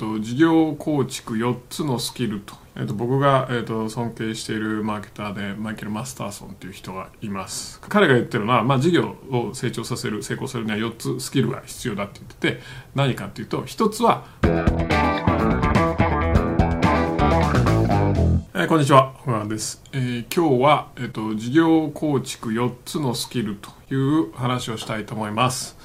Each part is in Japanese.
と、事業構築4つのスキルと、えっと、僕が、えっと、尊敬しているマーケターでマイケル・マスターソンという人がいます彼が言ってるのは、まあ、事業を成長させる成功するには4つスキルが必要だって言ってて何かっていうと1つはえー、こんにちは、小川です。えー、今日は、えっ、と、事業構築4つのスキルという話をしたいと思います。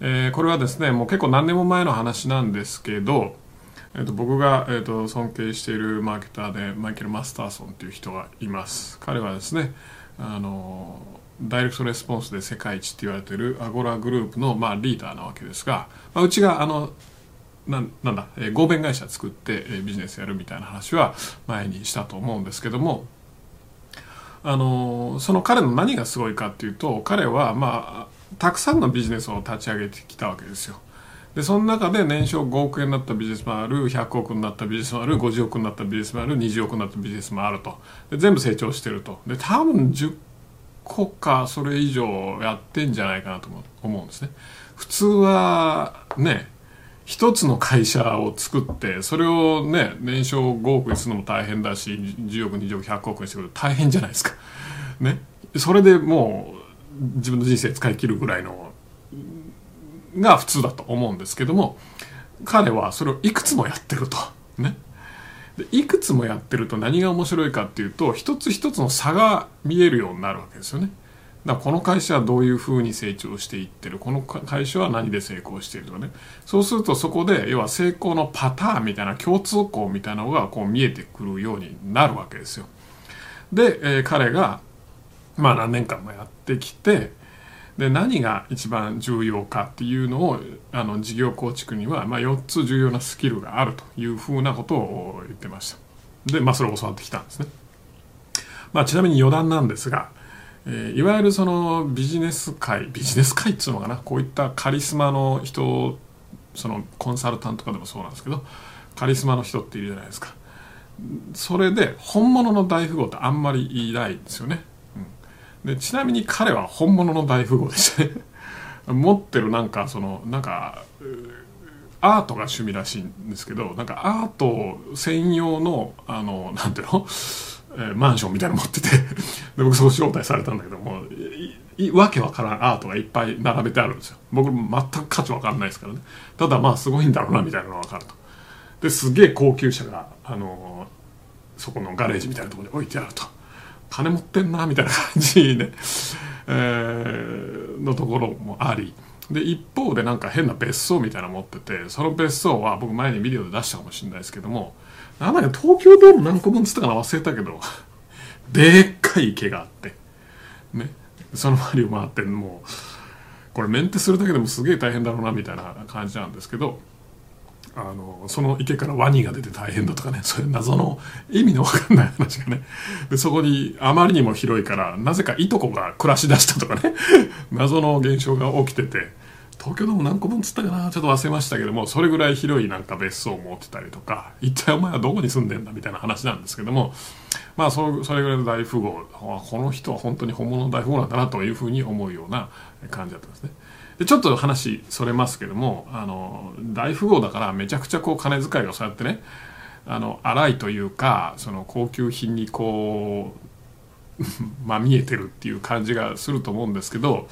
えー、これはですね、もう結構何年も前の話なんですけど、えー、と僕が、えー、と尊敬しているマーケターでマイケル・マスターソンという人がいます彼はですねあのダイレクトレスポンスで世界一って言われてるアゴラグループの、まあ、リーダーなわけですが、まあ、うちがあのななんだ、えー、合弁会社作って、えー、ビジネスやるみたいな話は前にしたと思うんですけどもあのその彼の何がすごいかっていうと彼はまあたくさんのビジネスを立ち上げてきたわけですよ。でその中で年商5億円になったビジネスもある100億になったビジネスもある50億になったビジネスもある20億になったビジネスもあると。で全部成長してると。で多分10個かそれ以上やってんじゃないかなと思うんですね。普通はね一つの会社を作ってそれをね年商5億にするのも大変だし10億20億100億にしてくると大変じゃないですか。ね。それでもう自分の人生使い切るぐらいのが普通だと思うんですけども彼はそれをいくつもやってると。ね。でいくつもやってると何が面白いかっていうと一つ一つの差が見えるようになるわけですよね。だからこの会社はどういうふうに成長していってるこの会社は何で成功しているとかね。そうするとそこで要は成功のパターンみたいな共通項みたいなのがこう見えてくるようになるわけですよ。で、えー、彼がまあ何年間もやってきてで何が一番重要かっていうのをあの事業構築には、まあ、4つ重要なスキルがあるというふうなことを言ってました。で、まあ、それを教わってきたんですね、まあ、ちなみに余談なんですが、えー、いわゆるそのビジネス界ビジネス界っていうのかな？こういったカリスマの人そのコンサルタントとかでもそうなんですけどカリスマの人っているじゃないですか。それで本物の大富豪ってあんまりいないんですよね。でちなみに彼は本物の大富豪でしたね 持ってるなんかそのなんかアートが趣味らしいんですけどなんかアート専用のあのなんていうの、えー、マンションみたいなの持っててで僕そう招待されたんだけどもわけわからんアートがいっぱい並べてあるんですよ。僕全く価値わかんないですからね。ただまあすごいんだろうなみたいなのがわかると。ですげえ高級車があのそこのガレージみたいなところに置いてあると。金持ってんなみたいな感じで、えー、のところもあり。で一方でなんか変な別荘みたいなの持っててその別荘は僕前にビデオで出したかもしれないですけどもなんだか東京ドーム何個分つったかな忘れたけど でっかい池があってねその周りを回ってもうこれメンテするだけでもすげえ大変だろうなみたいな感じなんですけどあのその池からワニが出て大変だとかねそういう謎の意味のわかんない話がね。でそこにあまりにも広いからなぜかいとこが暮らしだしたとかね。謎の現象が起きてて。東京ドーム何個分つったかなちょっと忘れましたけどもそれぐらい広いなんか別荘を持ってたりとか一体お前はどこに住んでんだみたいな話なんですけどもまあそそれぐらいの大富豪この人は本当に本物の大富豪なんだなというふうに思うような感じだったんですね。でちょっと話それますけどもあの大富豪だからめちゃくちゃこう金遣いがそうやってねあの荒いというかその高級品にこう まあ見えてるっていう感じがすると思うんですけど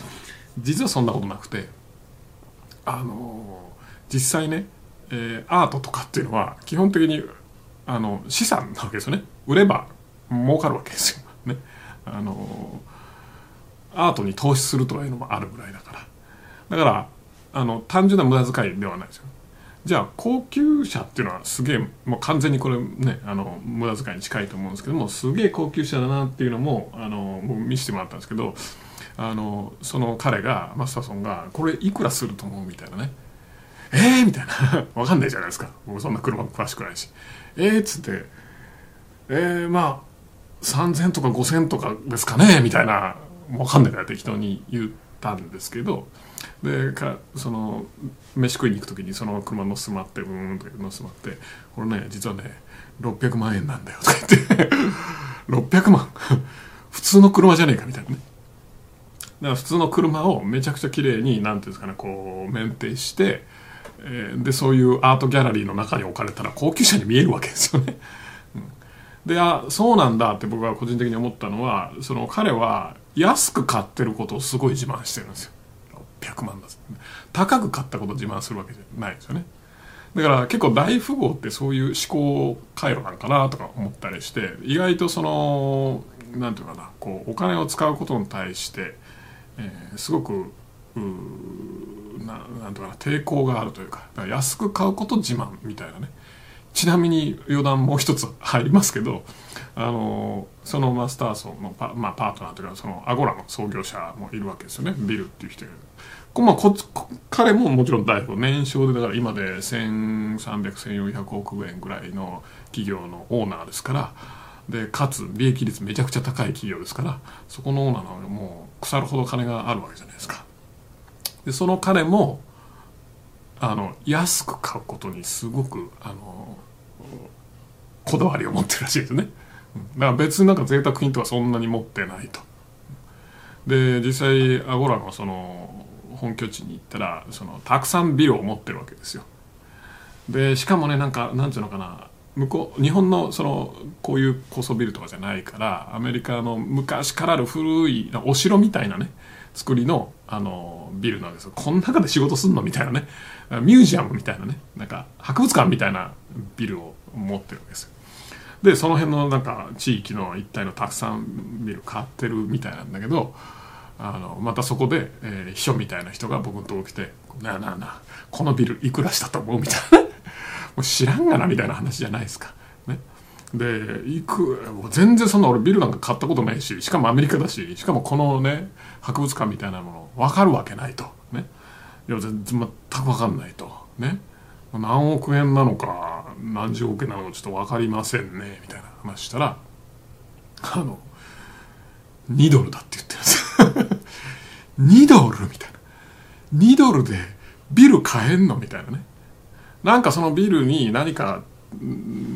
実はそんなことなくてあの実際ね、えー、アートとかっていうのは基本的にあの資産なわけですよね売れば儲かるわけですよ。ね、あのアートに投資するというのもあるぐらいだから。だからあの単純な無駄遣いではないですよじゃあ高級車っていうのはすげえもう完全にこれねあの無駄遣いに近いと思うんですけどもすげえ高級車だなっていうのもあの僕見せてもらったんですけどあのその彼がマスターソンが「これいくらすると思う?」みたいなね「えー!」みたいな わかんないじゃないですか僕そんな車詳しくないし「えー!」っつって「えー、まあ3000とか5000とかですかね?」みたいなわかんないから適当に言ったんですけどでかその飯食いに行く時にその車乗せまってブーンと乗せまって「これね実はね600万円なんだよ」とか言って 600万？普通の車じゃねえかみたいなね。だから普通の車をめちゃくちゃ綺麗に何ていうんですかねこうメンテしてえー、でそういうアートギャラリーの中に置かれたら高級車に見えるわけですよね。うん、であそうなんだって僕は個人的に思ったのはその彼は安く買ってることをすごい自慢してるんですよ。600万だ高く買ったことを自慢するわけじゃないですよね。だから結構大富豪ってそういう思考回路なんかなとか思ったりして意外とその何て言うかなこうお金を使うことに対して、えー、すごくななんとかな抵抗があるというかか安く買うこと自慢みたいなねちなみに余談もう一つ入りますけどあのそのマスターソンのパ,、まあ、パートナーというかそのアゴラの創業者もいるわけですよね。ビルっていう人まあ、こ彼ももちろん大富豪年商でだから今で13001400億円ぐらいの企業のオーナーですからでかつ利益率めちゃくちゃ高い企業ですからそこのオーナーはもう腐るほど金があるわけじゃないですか。でその彼もあの安く買うことにすごくあのこだわりを持ってるらしいですね。だから別になんか贅沢品とかそんなに持ってないと。で実際アゴラのその本拠地に行ったらそのたくさんビルを持ってるわけですよ。でしかもねなんかなんていうのかな向こう日本のそのこういう高層ビルとかじゃないからアメリカの昔からある古いお城みたいなね作りのあのビルなんですよ。この中で仕事すんのみたいなね。ミュージアムみたいなね。なんか博物館みたいなビルを持ってるわけですよ。でその辺のなんか地域の一帯のたくさんビル買ってるみたいなんだけどあのまたそこで、えー、秘書みたいな人が僕のとこ来て「なあなあなあこのビルいくらしたと思う?」みたいなもう知らんがなみたいな話じゃないですか。ね、で行く全然そんな俺ビルなんか買ったことないししかもアメリカだししかもこのね博物館みたいなもの分かるわけないとねいや全然全く分かんないとね何億円なのか何十億円なのかちょっと分かりませんねみたいな話したらあの2ドルだって言ってるんです 2ドルみたいな。2ドルでビル買えんのみたいなね。なんかそのビルに何か、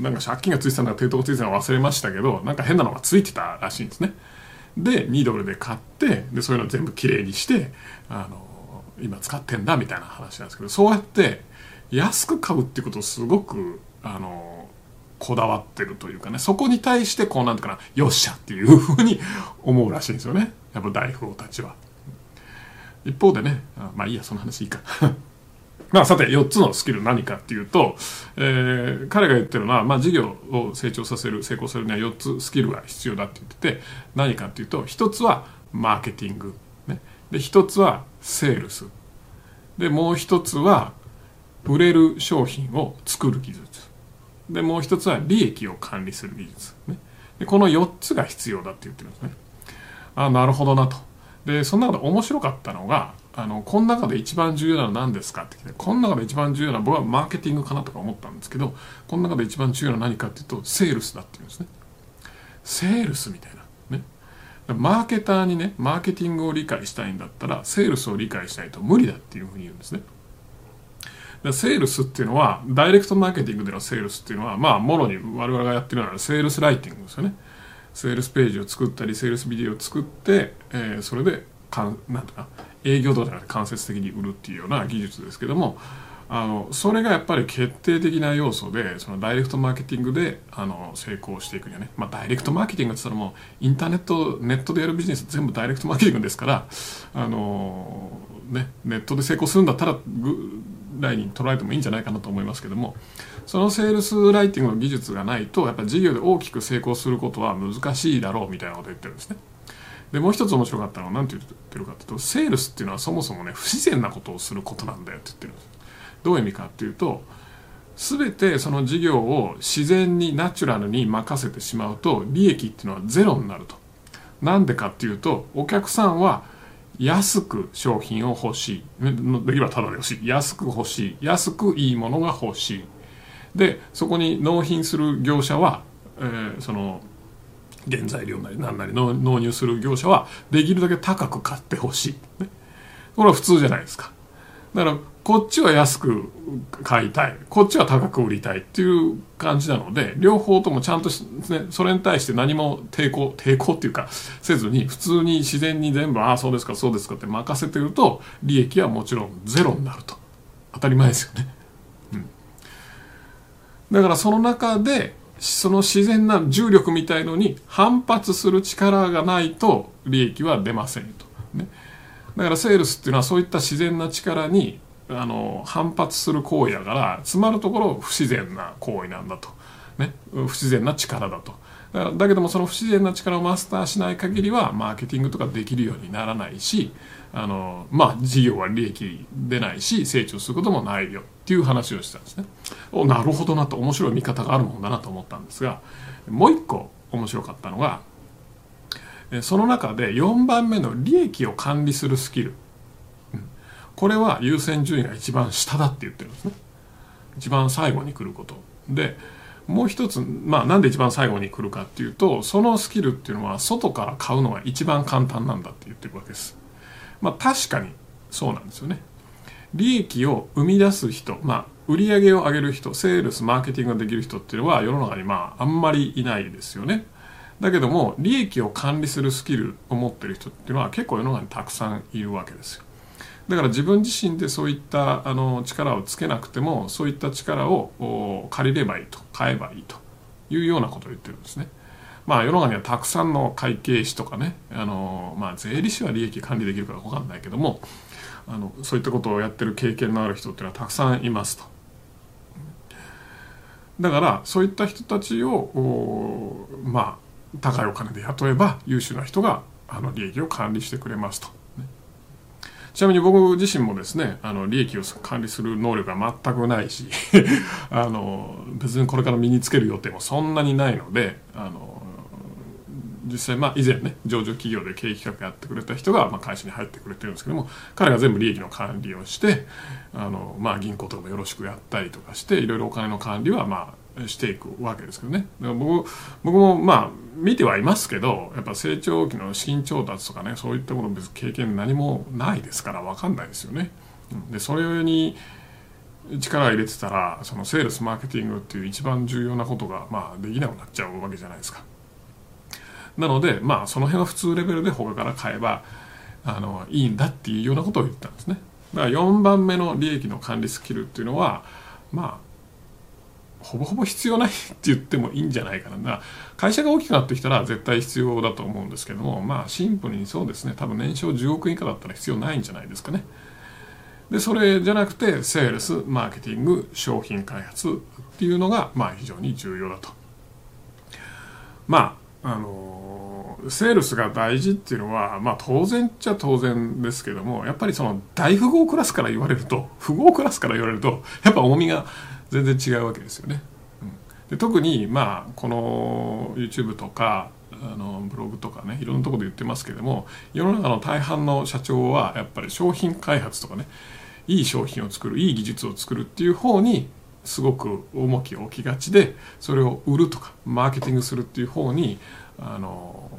なんか借金がついてたのか抵当がついてたのか忘れましたけど、なんか変なのがついてたらしいんですね。で、2ドルで買って、で、そういうの全部きれいにして、あの、今使ってんだみたいな話なんですけど、そうやって安く買うっていうことをすごく、あの、こだわってるというかね、そこに対してこうなんていうかな、よっしゃっていうふうに 思うらしいんですよね。やっぱ大富豪たちは。一方でね、あまあいいや、その話いいか。まあさて、4つのスキル何かっていうと、えー、彼が言ってるのは、まあ事業を成長させる、成功するには4つスキルが必要だって言ってて、何かっていうと、1つはマーケティング。ね。で、1つはセールス。で、もう1つは売れる商品を作る技術。で、もう1つは利益を管理する技術。ね。で、この4つが必要だって言ってるんですね。あ、なるほどなと。でその中で面白かったのがあのこの中で一番重要なのは何ですかって聞いてこの中で一番重要な僕はマーケティングかなとか思ったんですけどこの中で一番重要なのは何かっていうとセールスだっていうんですね。セールスみたいな。ね。マーケターにねマーケティングを理解したいんだったらセールスを理解しないと無理だっていうふうに言うんですね。セールスっていうのはダイレクトマーケティングでのセールスっていうのはまあもろに我々がやってるのはセールスライティングですよね。セールスページを作ったりセールスビデオを作って、えー、それでかんなんとか営業とかじゃなくて間接的に売るっていうような技術ですけどもあのそれがやっぱり決定的な要素でそのダイレクトマーケティングであの成功していくにはね、まあ、ダイレクトマーケティングって言ったらもうインターネットネットでやるビジネス全部ダイレクトマーケティングですからあの、ね、ネットで成功するんだったらぐらいに捉えてもいいんじゃないかなと思いますけどもそのセールスライティングの技術がないとやっぱ事業で大きく成功することは難しいだろうみたいなことを言ってるんですね。でもう一つ面白かったのは何て言ってるかというとセールスっていうのはそもそもね不自然なことをすることなんだよって言ってるんです。どういう意味かっていうと全てその事業を自然にナチュラルに任せてしまうと利益っていうのはゼロになると。なんでかっていうとお客さんは安く商品を欲しい。できればただで欲しい。安く欲しい。安くいいものが欲しい。でそこに納品する業者は、えー、その原材料なり何なりの納入する業者はできるだけ高く買ってほしい、ね、これは普通じゃないですか。だからこっちは安く買いたい。こっちは高く売りたいっていう感じなので両方ともちゃんと、ね、それに対して何も抵抗抵抗っていうかせずに普通に自然に全部ああそうですかそうですかって任せてると利益はもちろんゼロになると。当たり前ですよね。うん。だからその中で、その自然な重力みたいのに反発する力がないと利益は出ませんと。ね。だからセールスっていうのはそういった自然な力にあの反発する行為だから詰まるところ不自然な行為なんだと。ね。不自然な力だと。だけどもその不自然な力をマスターしない限りはマーケティングとかできるようにならないしあのまあ事業は利益出ないし成長することもないよっていう話をしたんですね。おなるほどなと面白い見方があるもんだなと思ったんですがもう一個面白かったのがその中で4番目の利益を管理するスキル、これは優先順位が一番下だって言ってるんですね。一番最後に来ること。でもう一つ、まあ、なんで一番最後に来るかっていうと、そのスキルっていうのは、外から買うのが一番簡単なんだって言ってるわけです。まあ、確かにそうなんですよね。利益を生み出す人、まあ、売り上げを上げる人、セールス、マーケティングができる人っていうのは世の中にまあ、あんまりいないですよね。だけども、利益を管理するスキルを持ってる人っていうのは結構世の中にたくさんいるわけですよ。だから自分自身でそういったあの力をつけなくてもそういった力を借りればいいと買えばいいというようなことを言ってるんですね。まあ世の中にはたくさんの会計士とかねあの、まあ、税理士は利益管理できるから分かんないけどもあのそういったことをやってる経験のある人っていうのはたくさんいますと。だからそういった人たちをまあ高いお金で雇えば優秀な人があの利益を管理してくれますと。ちなみに僕自身もですね、あの、利益を管理する能力が全くないし あの、別にこれから身につける予定もそんなにないので、あの、実際、まあ、以前ね、上場企業で経営企画やってくれた人が、まあ、会社に入ってくれてるんですけども、彼が全部利益の管理をして、あの、まあ、銀行とかもよろしくやったりとかして、いろいろお金の管理は、まあ、していくわけですけどね。だから僕僕もまあ見てはいますけどやっぱ成長期の資金調達とかねそういったこと別に経験何もないですから分かんないですよね。でそれに力を入れてたらそのセールスマーケティングっていう一番重要なことがまあできなくなっちゃうわけじゃないですか。なのでまあその辺は普通レベルで他から買えばあのいいんだっていうようなことを言ったんですね。だから4番目の利益の管理スキルっていうのはまあほぼほぼ必要ないって言ってもいいんじゃないかな。会社が大きくなってきたら絶対必要だと思うんですけども、まあシンプルにそうですね、多分年商10億円以下だったら必要ないんじゃないですかね。で、それじゃなくて、セールス、マーケティング、商品開発っていうのが、まあ非常に重要だと。まあ、あのセールスが大事っていうのは、まあ当然っちゃ当然ですけども、やっぱりその大富豪クラスから言われると、富豪クラスから言われると、やっぱ重みが全然違うわけですよね。で特にまあこの YouTube とかあのブログとかねいろんなとこで言ってますけども世の中の大半の社長はやっぱり商品開発とかねいい商品を作るいい技術を作るっていう方にすごく重きを置きがちでそれを売るとかマーケティングするっていう方にあの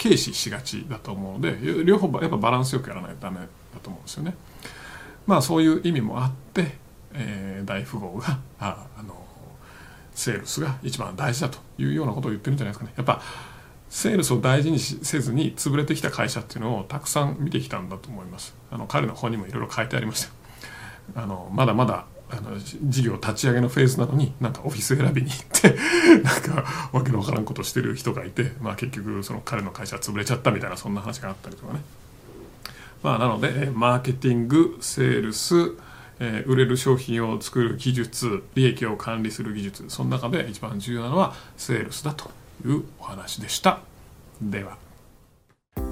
軽視しがちだと思うので両方やっぱバランスよくやらないとダメだと思うんですよね。まあそういう意味もあってえー、大富豪がああのセールスが一番大事だというようなことを言ってるんじゃないですかね。やっぱセールスを大事にせずに潰れてきた会社っていうのをたくさん見てきたんだと思います。あの彼の本にもいろいろ書いてありました。あのまだまだあの事業立ち上げのフェーズなのになんかオフィス選びに行って なんかわけのわからんことしてる人がいて、まあ、結局その彼の会社潰れちゃったみたいなそんな話があったりとかね。まあ、なのでマーケティングセールスえー、売れる商品を作る技術利益を管理する技術その中で一番重要なのはセールスだというお話でしたでは